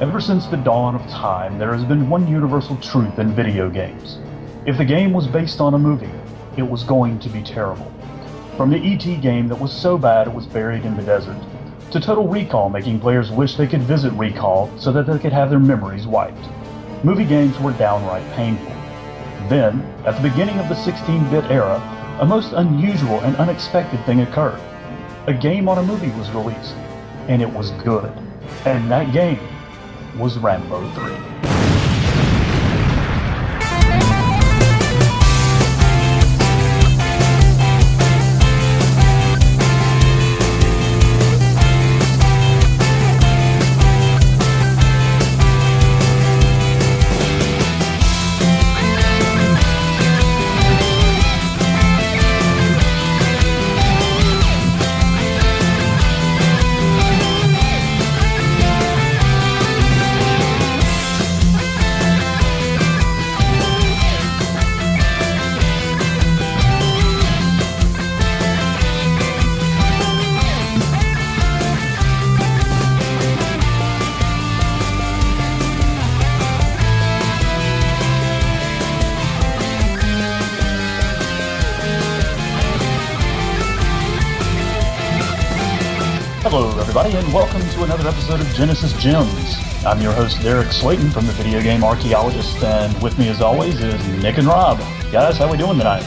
Ever since the dawn of time, there has been one universal truth in video games. If the game was based on a movie, it was going to be terrible. From the E.T. game that was so bad it was buried in the desert, to Total Recall making players wish they could visit Recall so that they could have their memories wiped. Movie games were downright painful. Then, at the beginning of the 16-bit era, a most unusual and unexpected thing occurred. A game on a movie was released, and it was good. And that game was Rambo 3. Hello, everybody, and welcome to another episode of Genesis Gems. I'm your host, Derek Slayton from the Video Game Archaeologist, and with me, as always, is Nick and Rob. Guys, how we doing tonight?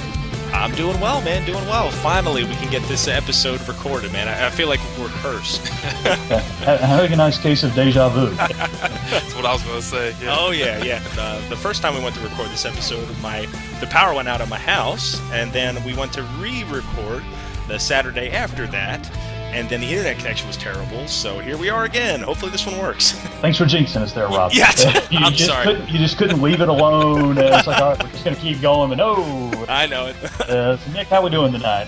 I'm doing well, man. Doing well. Finally, we can get this episode recorded, man. I, I feel like we're cursed. Having a nice case of deja vu. That's what I was going to say. Yeah. Oh yeah, yeah. The, the first time we went to record this episode, my the power went out at my house, and then we went to re-record the Saturday after that, and then the internet connection was terrible. So here we are again. Hopefully this one works. Thanks for jinxing us there, Rob. Yeah, you I'm just sorry. Couldn't, you just couldn't leave it alone. Uh, it's like, all right, we're just going to keep going, but no. I know it. Uh, so Nick, how we doing tonight?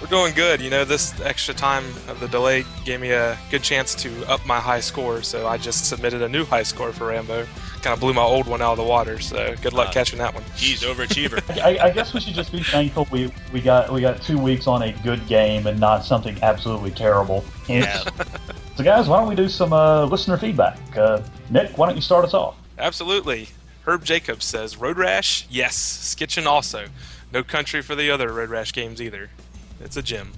We're doing good. You know, this extra time of the delay gave me a good chance to up my high score, so I just submitted a new high score for Rambo. Kind of blew my old one out of the water, so good luck Uh, catching that one. He's overachiever. I, I guess we should just be thankful we, we got we got two weeks on a good game and not something absolutely terrible. Yeah. So, guys, why don't we do some uh, listener feedback? Uh, Nick, why don't you start us off? Absolutely. Herb Jacobs says, Road Rash? Yes. Skitchin also. No country for the other Road Rash games either. It's a gem.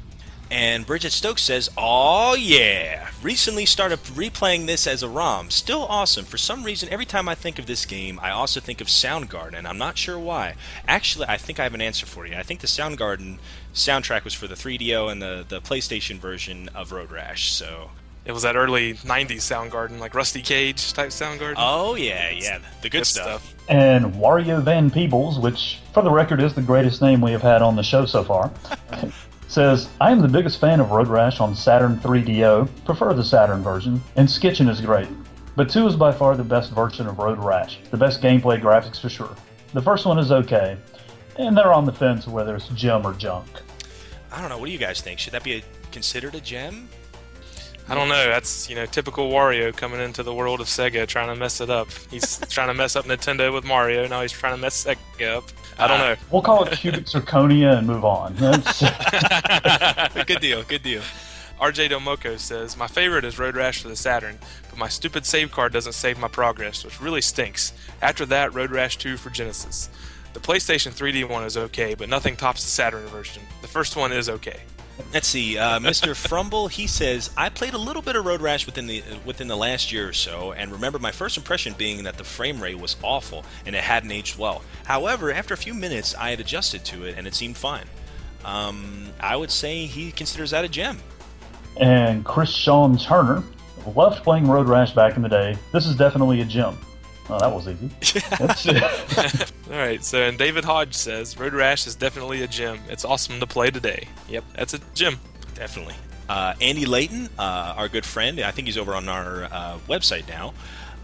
And Bridget Stokes says, "Oh yeah! Recently started replaying this as a ROM. Still awesome. For some reason, every time I think of this game, I also think of Soundgarden. And I'm not sure why. Actually, I think I have an answer for you. I think the Soundgarden soundtrack was for the 3DO and the the PlayStation version of Road Rash. So, It was that early 90s Soundgarden, like Rusty Cage type Soundgarden. oh yeah, yeah, the good, Good stuff. And Wario Van Peebles, which, for the record, is the greatest name we have had on the show so far, says, I am the biggest fan of Road Rash on Saturn 3DO, prefer the Saturn version, and Skitchin is great. But 2 is by far the best version of Road Rash, the best gameplay graphics for sure. The first one is okay, and they're on the fence whether it's gem or junk. I don't know. What do you guys think? Should that be a, considered a gem? I don't know. That's you know typical Wario coming into the world of Sega, trying to mess it up. He's trying to mess up Nintendo with Mario. Now he's trying to mess Sega up. I don't ah. know. We'll call it cubic zirconia and move on. Good deal. Good deal. RJ Domoko says, My favorite is Road Rash for the Saturn, but my stupid save card doesn't save my progress, which really stinks. After that, Road Rash 2 for Genesis. The PlayStation 3D one is okay, but nothing tops the Saturn version. The first one is okay. Let's see, uh, Mr. Frumble. He says I played a little bit of Road Rash within the within the last year or so, and remember my first impression being that the frame rate was awful and it hadn't aged well. However, after a few minutes, I had adjusted to it and it seemed fine. Um, I would say he considers that a gem. and Chris Sean Turner loved playing Road Rash back in the day. This is definitely a gem. Oh, that was easy. Alright, so and David Hodge says, Road Rash is definitely a gem. It's awesome to play today. Yep, that's a gem. Definitely. Uh, Andy Layton, uh, our good friend, I think he's over on our uh, website now.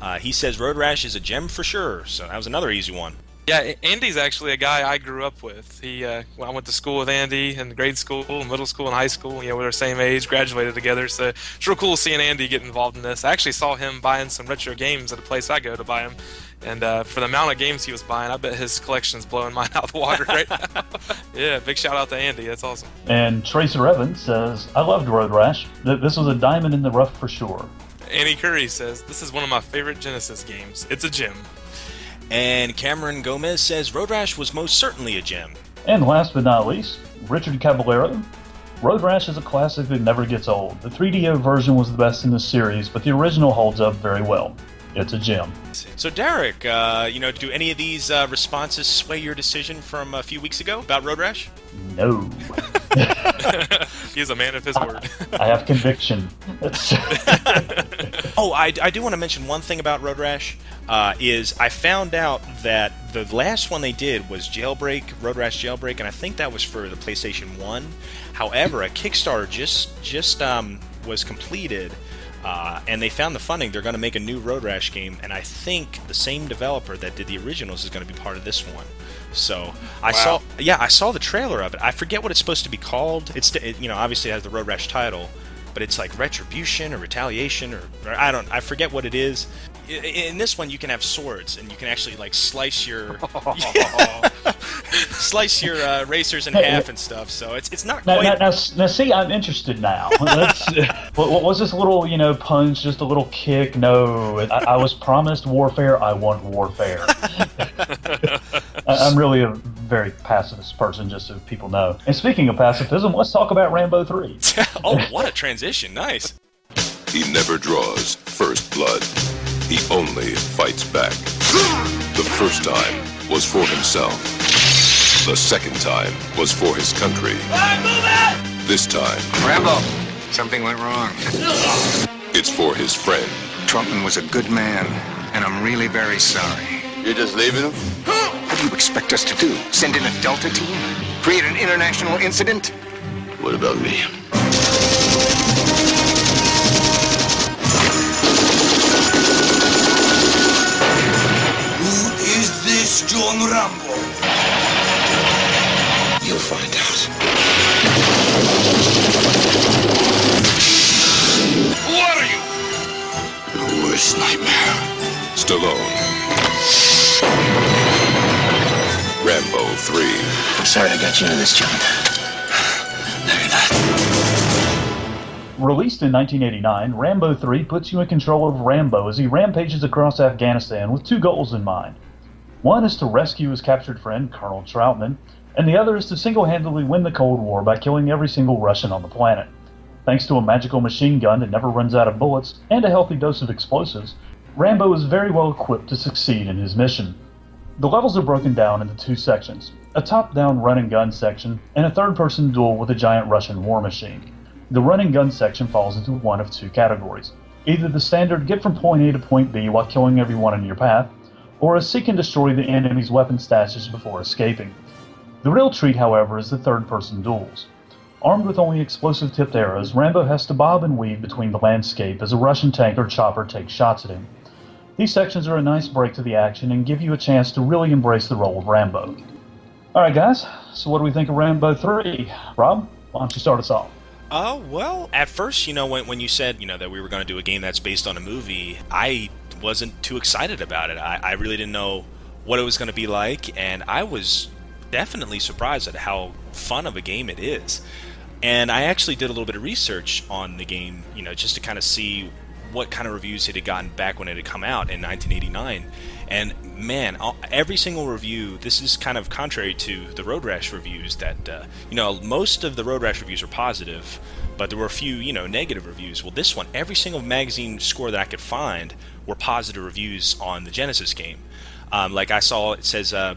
Uh, he says Road Rash is a gem for sure. So that was another easy one. Yeah, Andy's actually a guy I grew up with. He, uh, well, I went to school with Andy in grade school, middle school, and high school. You know, we were the same age, graduated together. So it's real cool seeing Andy get involved in this. I actually saw him buying some retro games at a place I go to buy them. And uh, for the amount of games he was buying, I bet his collection's blowing mine out of the water right now. yeah, big shout out to Andy. That's awesome. and Tracer Evans says, I loved Road Rash. This was a diamond in the rough for sure. Annie Curry says, This is one of my favorite Genesis games. It's a gem. And Cameron Gomez says Road Rash was most certainly a gem. And last but not least, Richard Caballero. Road Rash is a classic that never gets old. The 3DO version was the best in the series, but the original holds up very well. It's a gem. So, Derek, uh, you know, do any of these uh, responses sway your decision from a few weeks ago about Road Rash? No. He's a man of his word. I have conviction. oh, I, I do want to mention one thing about Road Rash. Uh, is I found out that the last one they did was Jailbreak, Road Rash Jailbreak, and I think that was for the PlayStation One. However, a Kickstarter just just um, was completed uh, and they found the funding. They're going to make a new Road Rash game, and I think the same developer that did the originals is going to be part of this one. So I Wow. saw, yeah, I saw the trailer of it. I forget what it's supposed to be called. It's it, you know obviously it has the Road Rash title, but it's like Retribution or Retaliation or, or I don't I forget what it is. I- In this one, you can have swords, and you can actually like slice your slice your uh, racers in half and stuff. So it's it's not Now, quite. now, now, now, see, I'm interested now. Let's, what, what was this little, you know, punch, just a little kick? No, I, I was promised warfare. I want warfare. I, I'm really a very pacifist person, just so people know. And speaking of pacifism, let's talk about Rambo 3. oh, what a transition! Nice. He never draws first blood. He only fights back. The first time was for himself. The second time was for his country. This time, Rambo, something went wrong. it's for his friend. Trautman was a good man, and I'm really very sorry. You're just leaving him? What do you expect us to do? Send in a Delta team? Create an international incident? What about me? John Rambo? You'll find out. Who are you? Your worst nightmare. Stallone. Rambo 3. I'm sorry I got you into this, John. No, you're. Released in 1989, Rambo 3 puts you in control of Rambo as he rampages across Afghanistan with two goals in mind. One is to rescue his captured friend, Colonel Trautman, and the other is to single handedly win the Cold War by killing every single Russian on the planet. Thanks to a magical machine gun that never runs out of bullets and a healthy dose of explosives, Rambo is very well equipped to succeed in his mission. The levels are broken down into two sections a top down run and gun section, and a third person duel with a giant Russian war machine. The run and gun section falls into one of two categories either the standard get from point A to point B while killing everyone in your path, or a seek and destroy the enemy's weapon stashes before escaping. The real treat, however, is the third person duels. Armed with only explosive tipped arrows, Rambo has to bob and weave between the landscape as a Russian tank or chopper takes shots at him. These sections are a nice break to the action and give you a chance to really embrace the role of Rambo. Alright, guys, so what do we think of Rambo 3? Rob, why don't you start us off? Uh, well, at first, you know, when, when you said, you know, that we were going to do a game that's based on a movie, I wasn't too excited about it. I, I really didn't know what it was going to be like, and I was definitely surprised at how fun of a game it is. And I actually did a little bit of research on the game, you know, just to kind of see what kind of reviews it had gotten back when it had come out in 1989. And man, every single review, this is kind of contrary to the Road Rash reviews that, uh, you know, most of the Road Rash reviews are positive, but there were a few, you know, negative reviews. Well, this one, every single magazine score that I could find were positive reviews on the Genesis game. Um, like I saw, it says, uh,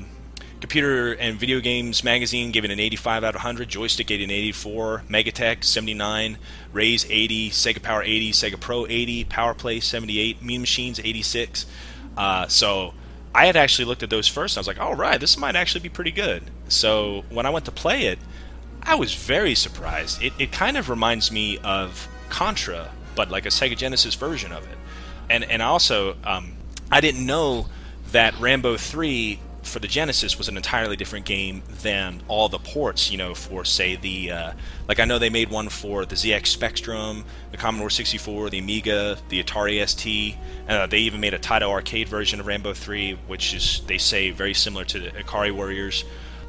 Computer and Video Games Magazine giving an 85 out of 100, Joystick it an 84, Megatech 79, Raze 80, Sega Power 80, Sega Pro 80, PowerPlay 78, Mean Machines 86. Uh, so I had actually looked at those first, and I was like, all right, this might actually be pretty good. So when I went to play it, I was very surprised. It, it kind of reminds me of Contra, but like a Sega Genesis version of it. And and also, um, I didn't know that Rambo 3 for the Genesis was an entirely different game than all the ports, you know, for say the uh, like I know they made one for the ZX Spectrum, the Commodore 64, the Amiga, the Atari ST. Uh, they even made a Taito arcade version of Rambo 3, which is they say very similar to the Ikari Warriors.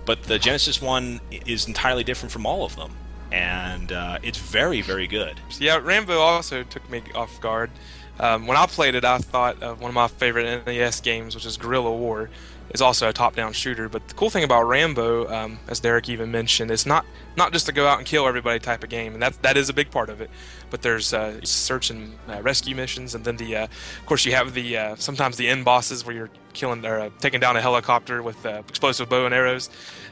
But the Genesis one is entirely different from all of them, and uh, it's very very good. Yeah, Rambo also took me off guard. Um, when I played it, I thought of one of my favorite NES games, which is Guerrilla War. Is also a top-down shooter, but the cool thing about Rambo, um, as Derek even mentioned, is not not just to go out and kill everybody type of game, and that that is a big part of it. But there's uh, search and uh, rescue missions, and then the uh, of course you have the uh, sometimes the end bosses where you're killing or uh, taking down a helicopter with uh, explosive bow and arrows.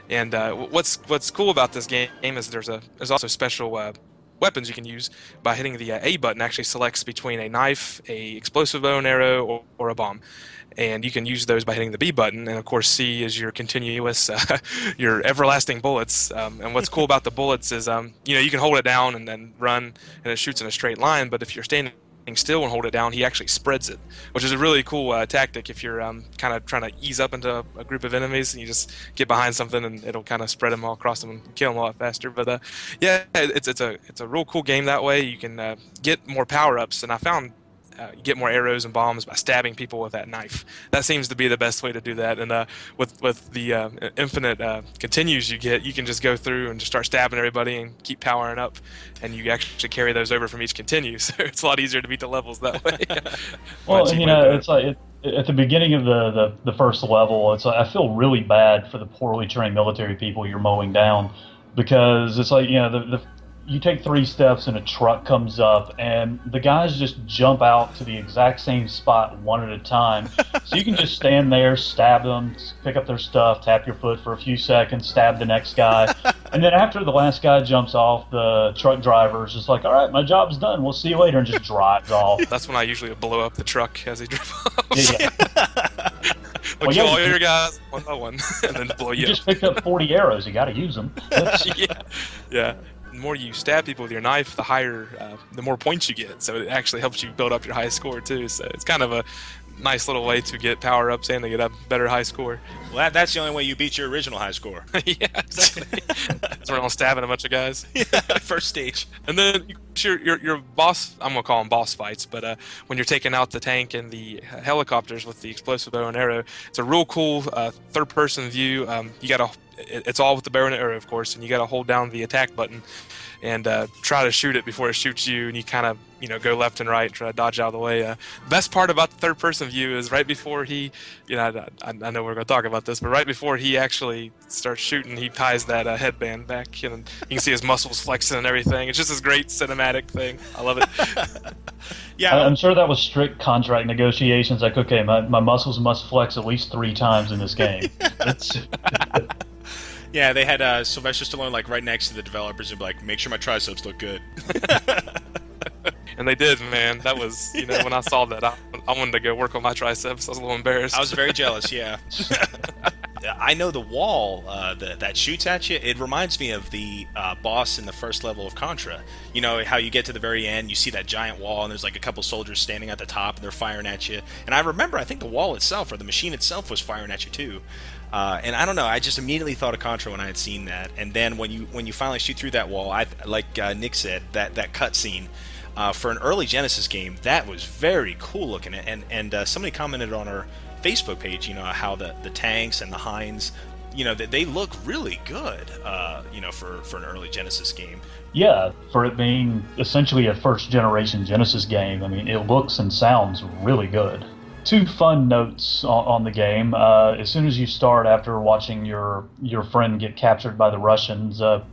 And what's what's cool about this game is there's a there's also special weapons you can use by hitting the uh, A button actually selects between a knife, a explosive bow and arrow, or, or, a bomb. And you can use those by hitting the B button, and of course C is your continuous, uh, your everlasting bullets. Um, and what's cool about the bullets is, um, you know, you can hold it down and then run, and it shoots in a straight line. But if you're standing still and hold it down, he actually spreads it, which is a really cool uh, tactic if you're um, kind of trying to ease up into a group of enemies and you just get behind something and it'll kind of spread them all across them and kill them a lot faster. But uh, yeah, it's it's a it's a real cool game that way. You can uh, get more power ups, and I found uh, get more arrows and bombs by stabbing people with that knife. That seems to be the best way to do that. And uh, with with the uh, infinite uh, continues you get, you can just go through and just start stabbing everybody and keep powering up, and you actually carry those over from each continue. So it's a lot easier to beat the levels that way. well, you know, it's like it, at the beginning of the, the, the first level, it's like, I feel really bad for the poorly trained military people you're mowing down because it's like you know the, the you take three steps and a truck comes up and the guys just jump out to the exact same spot one at a time so you can just stand there stab them pick up their stuff tap your foot for a few seconds stab the next guy and then after the last guy jumps off the truck driver is just like all right my job's done we'll see you later and just drives off that's when i usually blow up the truck as he drives off yeah, yeah. Well, kill all your guys one by one, and then blow you. You just picked up forty arrows. You got to use them. yeah, yeah the more you stab people with your knife, the higher, uh, the more points you get. So it actually helps you build up your high score too. So it's kind of a nice little way to get power ups and to get a better high score. Well, that, that's the only way you beat your original high score. yeah, exactly. so we're all stabbing a bunch of guys. Yeah, first stage. And then your, your your boss, I'm gonna call them boss fights, but uh, when you're taking out the tank and the helicopters with the explosive bow and arrow, it's a real cool uh, third person view. Um, you gotta it's all with the bow and arrow, of course, and you got to hold down the attack button and uh, try to shoot it before it shoots you, and you kind of you know go left and right, try to dodge out of the way. Uh, best part about the third person view is right before he, you know, I, I know we're going to talk about this, but right before he actually starts shooting, he ties that uh, headband back, and you can see his muscles flexing and everything. It's just this great cinematic thing. I love it. yeah, I'm sure that was strict contract negotiations. Like, okay, my, my muscles must flex at least three times in this game. Yeah, they had uh, Sylvester Stallone like right next to the developers and be like, "Make sure my triceps look good." and they did, man. That was, you know, when I saw that, I, I wanted to go work on my triceps. I was a little embarrassed. I was very jealous. Yeah. I know the wall uh, that, that shoots at you. It reminds me of the uh, boss in the first level of Contra. You know how you get to the very end, you see that giant wall, and there's like a couple soldiers standing at the top, and they're firing at you. And I remember, I think the wall itself or the machine itself was firing at you too. Uh, and I don't know. I just immediately thought of Contra when I had seen that. And then when you when you finally shoot through that wall, I like uh, Nick said that that cutscene uh, for an early Genesis game that was very cool looking. And and uh, somebody commented on our Facebook page, you know, how the the tanks and the Hinds, you know, they, they look really good. Uh, you know, for for an early Genesis game. Yeah, for it being essentially a first generation Genesis game, I mean, it looks and sounds really good two fun notes on, on the game. Uh, as soon as you start after watching your your friend get captured by the Russians, uh,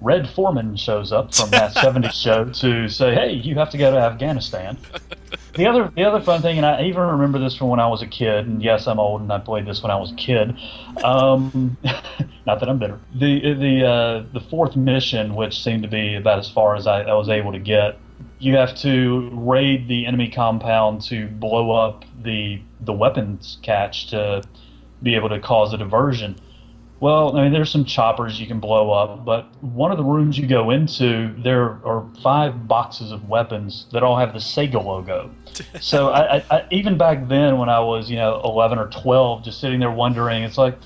Red Foreman shows up from that 70s show to say, "Hey, you have to go to Afghanistan." The other the other fun thing, and I even remember this from when I was a kid. And yes, I'm old, and I played this when I was a kid. Um, not that I'm bitter. The the uh, the fourth mission, which seemed to be about as far as I, I was able to get, you have to raid the enemy compound to blow up the the weapons cache to be able to cause a diversion. Well, I mean, there's some choppers you can blow up, but one of the rooms you go into, there are five boxes of weapons that all have the Sega logo. so I, I, even back then, when I was, you know, 11 or 12, just sitting there wondering, it's like,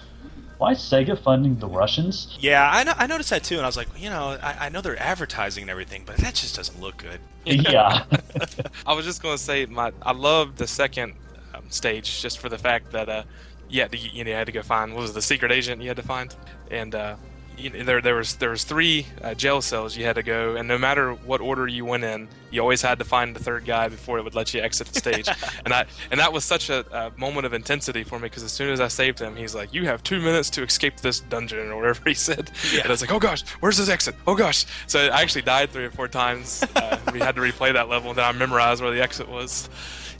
why is Sega funding the Russians? Yeah, I, know, I noticed that too, and I was like, you know, I, I know they're advertising and everything, but that just doesn't look good. Yeah. I was just going to say, my I love the second um, stage just for the fact that uh, you had to you, know, you had to go find what was it, the secret agent you had to find, and uh, you there there was there was three uh, jail cells you had to go, and no matter what order you went in, you always had to find the third guy before it would let you exit the stage. and that and that was such a, a moment of intensity for me because as soon as I saved him, he's like, "You have two minutes to escape this dungeon," or whatever he said. Yeah. And I was like, "Oh gosh, where's his exit? Oh gosh!" So I actually died three or four times. Uh, we had to replay that level, and then I memorized where the exit was.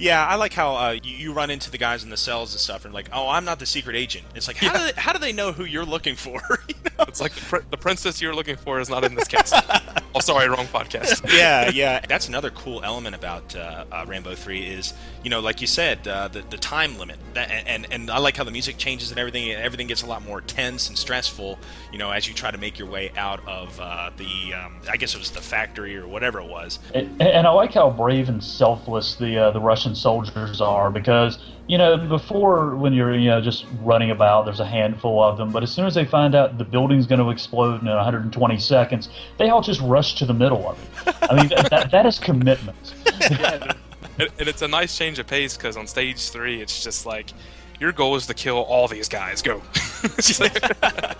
Yeah, I like how uh, you, you run into the guys in the cells and stuff, and like, oh, I'm not the secret agent. It's like, how do they, how do they know who you're looking for? you know? It's like the, pr- the princess you're looking for is not in this castle. oh, sorry, wrong podcast. yeah, yeah. That's another cool element about uh, uh, Rambo Three is, you know, like you said, uh, the the time limit. That, and and I like how the music changes and everything. Everything gets a lot more tense and stressful. You know, as you try to make your way out of uh, the, um, I guess it was the factory or whatever it was. And, and I like how brave and selfless the uh, the Russian soldiers are because you know before when you're you know just running about there's a handful of them but as soon as they find out the building's going to explode in 120 seconds they all just rush to the middle of it. I mean that, that, that is commitment. and, it's a nice change of pace because on stage three, it's just like your goal is to kill all these guys. Go. That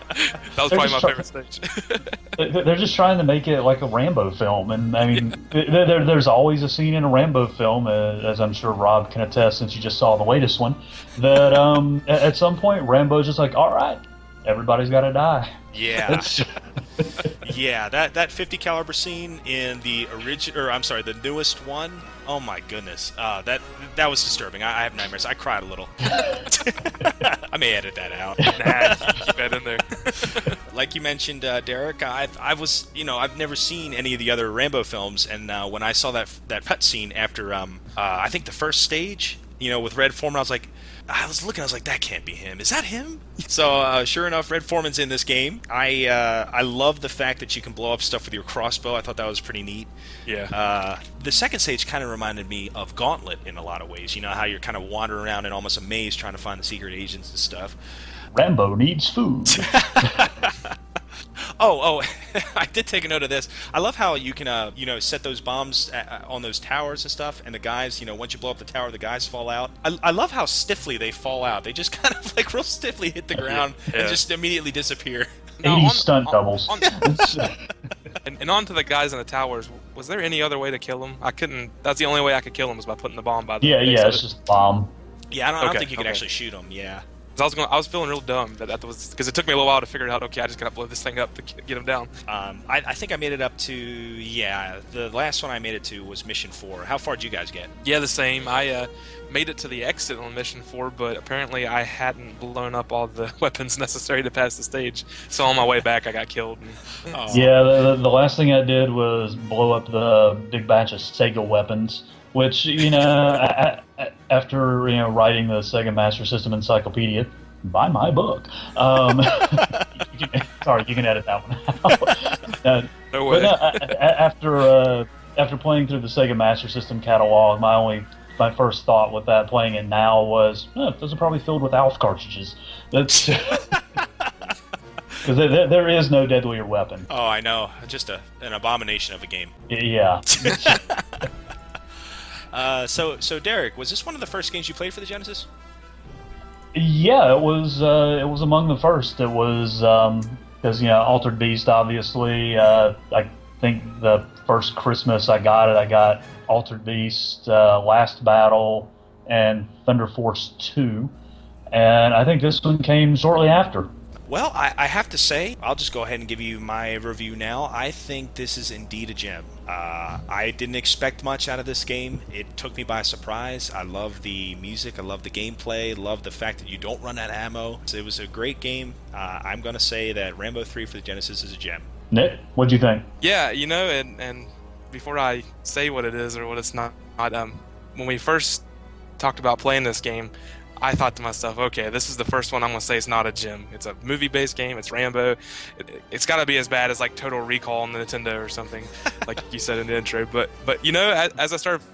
was They're probably my try- favorite stage. They- They're just trying to make it like a Rambo film, and I mean, there, there- there's always a scene in a Rambo film, uh, as I'm sure Rob can attest since you just saw the latest one, that um, at some point Rambo's just like, all right, everybody's got to die. Yeah. Yeah, that that 50 caliber scene in the original, or I'm sorry, the newest one. Oh my goodness, uh, that that was disturbing. I, I have nightmares. I cried a little. I may edit that out. nah, keep that in there. like you mentioned, uh, Derek, I I was you know I've never seen any of the other Rambo films, and uh, when I saw that that cut scene after um uh, I think the first stage, you know, with Red Foreman, I was like. I was looking. I was like, "That can't be him. Is that him?" So, uh, sure enough, Red Foreman's in this game. I uh, I love the fact that you can blow up stuff with your crossbow. I thought that was pretty neat. Yeah. Uh, the second stage kind of reminded me of Gauntlet in a lot of ways. You know how you're kind of wandering around in almost a maze trying to find the secret agents and stuff. Rambo needs food. Oh, oh, I did take a note of this. I love how you can, uh, you know, set those bombs uh, on those towers and stuff, and the guys, you know, once you blow up the tower, the guys fall out. I, I love how stiffly they fall out. They just kind of like real stiffly hit the ground Yeah. and just immediately disappear. 80 on- stunt on- doubles. on- And, and on to the guys in the towers. Was there any other way to kill them? I couldn't. That's the only way I could kill them was by putting the bomb by the yeah, yeah, of it's it. just bomb. Yeah, I don't, I don't think you could actually shoot them. Yeah. 'Cause I was going. I was feeling real dumb that that was because it took me a little while to figure it out. Okay, I just gotta blow this thing up to get get him down. Um, I, I think I made it up to yeah. The last one I made it to was mission four. How far did you guys get? Yeah, the same. I uh, made it to the exit on mission four, but apparently I hadn't blown up all the weapons necessary to pass the stage. So on my way back, I got killed. And, Oh. Yeah, the, the, the last thing I did was blow up the big batch of Sega weapons, which you know, after you know writing the Sega Master System Encyclopedia, buy my book. Um, you can, sorry, you can edit that one out. No, no way. no, a- after uh, after playing through the Sega Master System catalog, my only my first thought with that playing it now was, oh, those are probably filled with ALF cartridges. That's because there, there is no deadlier weapon. Oh, I know. Just a, an abomination of a game. Yeah. Uh, so, so Derek, was this one of the first games you played for the Genesis? Yeah, it was. Uh, it was among the first. It was because you know Altered Beast. Obviously, uh, I think the first Christmas I got it, I got Altered Beast, uh, Last Battle, and Thunder Force Two, and I think this one came shortly after. Well, I, I have to say, I'll just go ahead and give you my review now. I think this is indeed a gem. Uh, I didn't expect much out of this game. It took me by surprise. I love the music. I love the gameplay. Love the fact that you don't run out of ammo. So it was a great game. Uh, I'm going to say that Rambo 3 for the Genesis is a gem. Nick, what do you think? Yeah, you know, and and before I say what it is or what it's not, um, when we first talked about playing this game, I thought to myself, okay, this is the first one I'm gonna say it's not a gym. It's a movie-based game. It's Rambo. It, it's got to be as bad as like Total Recall on the Nintendo or something, like you said in the intro. But but you know, as, as I started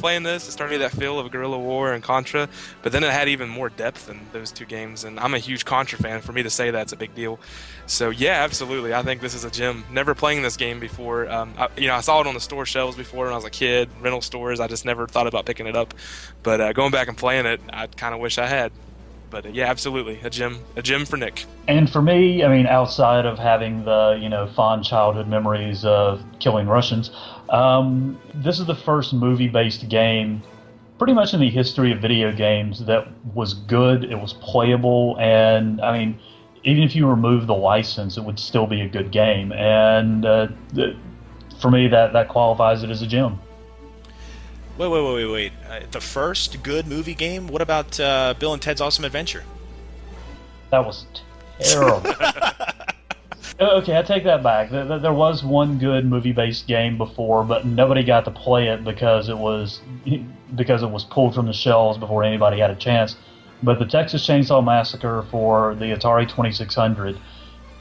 playing this, it started me that feel of Guerrilla War and Contra. But then it had even more depth than those two games, and I'm a huge Contra fan. For me to say that's a big deal. So yeah, absolutely. I think this is a gem. Never playing this game before. Um, I, you know, I saw it on the store shelves before when I was a kid, rental stores. I just never thought about picking it up. But uh, going back and playing it, I kind of wish I had. But uh, yeah, absolutely a gem, a gem for Nick. And for me, I mean, outside of having the you know fond childhood memories of killing Russians, um, this is the first movie-based game, pretty much in the history of video games that was good. It was playable, and I mean, even if you remove the license, it would still be a good game. And uh, for me, that that qualifies it as a gem. Wait, wait, wait, wait, wait. Uh, the first good movie game? What about uh, Bill and Ted's Awesome Adventure? That was terrible. okay, I take that back. There, there was one good movie-based game before, but nobody got to play it because it was because it was pulled from the shelves before anybody had a chance. But the Texas Chainsaw Massacre for the Atari 2600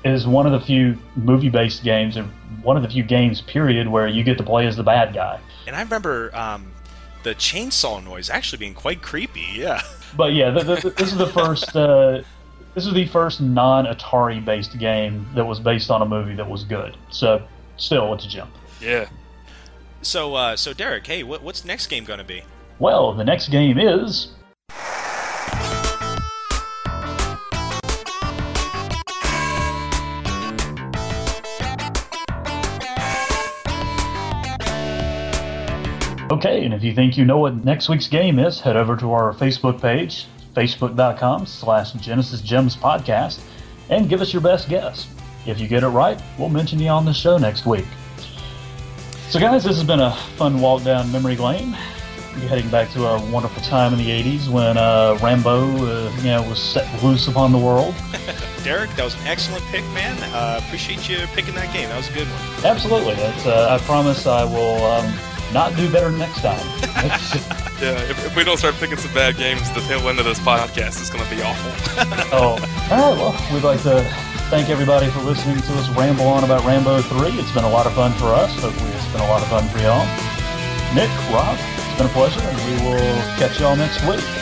is one of the few movie-based games, and one of the few games, period, where you get to play as the bad guy. And I remember um, the chainsaw noise actually being quite creepy. Yeah. But yeah, the, the, this is the first. Uh, this is the first non-Atari based game that was based on a movie that was good. So, still, it's a jump. Yeah. So, uh, so Derek, hey, what, what's the next game going to be? Well, the next game is Okay, and if you think you know what next week's game is, head over to our Facebook page, facebook.com slash Genesis Gems Podcast, and give us your best guess. If you get it right, we'll mention you on the show next week. So, guys, this has been a fun walk down memory lane. We're heading back to a wonderful time in the 80s when uh, Rambo uh, you know, was set loose upon the world. Derek, that was an excellent pick, man. Uh, appreciate you picking that game. That was a good one. Absolutely. Uh, I promise I will um, not do better next time. Yeah, if, if we don't start picking some bad games, the tail end of this podcast is going to be awful. oh, all right. Well, we'd like to thank everybody for listening to us ramble on about Rambo 3. It's been a lot of fun for us. Hopefully, it's been a lot of fun for y'all. Nick, Rob, it's been a pleasure, and we will catch y'all next week.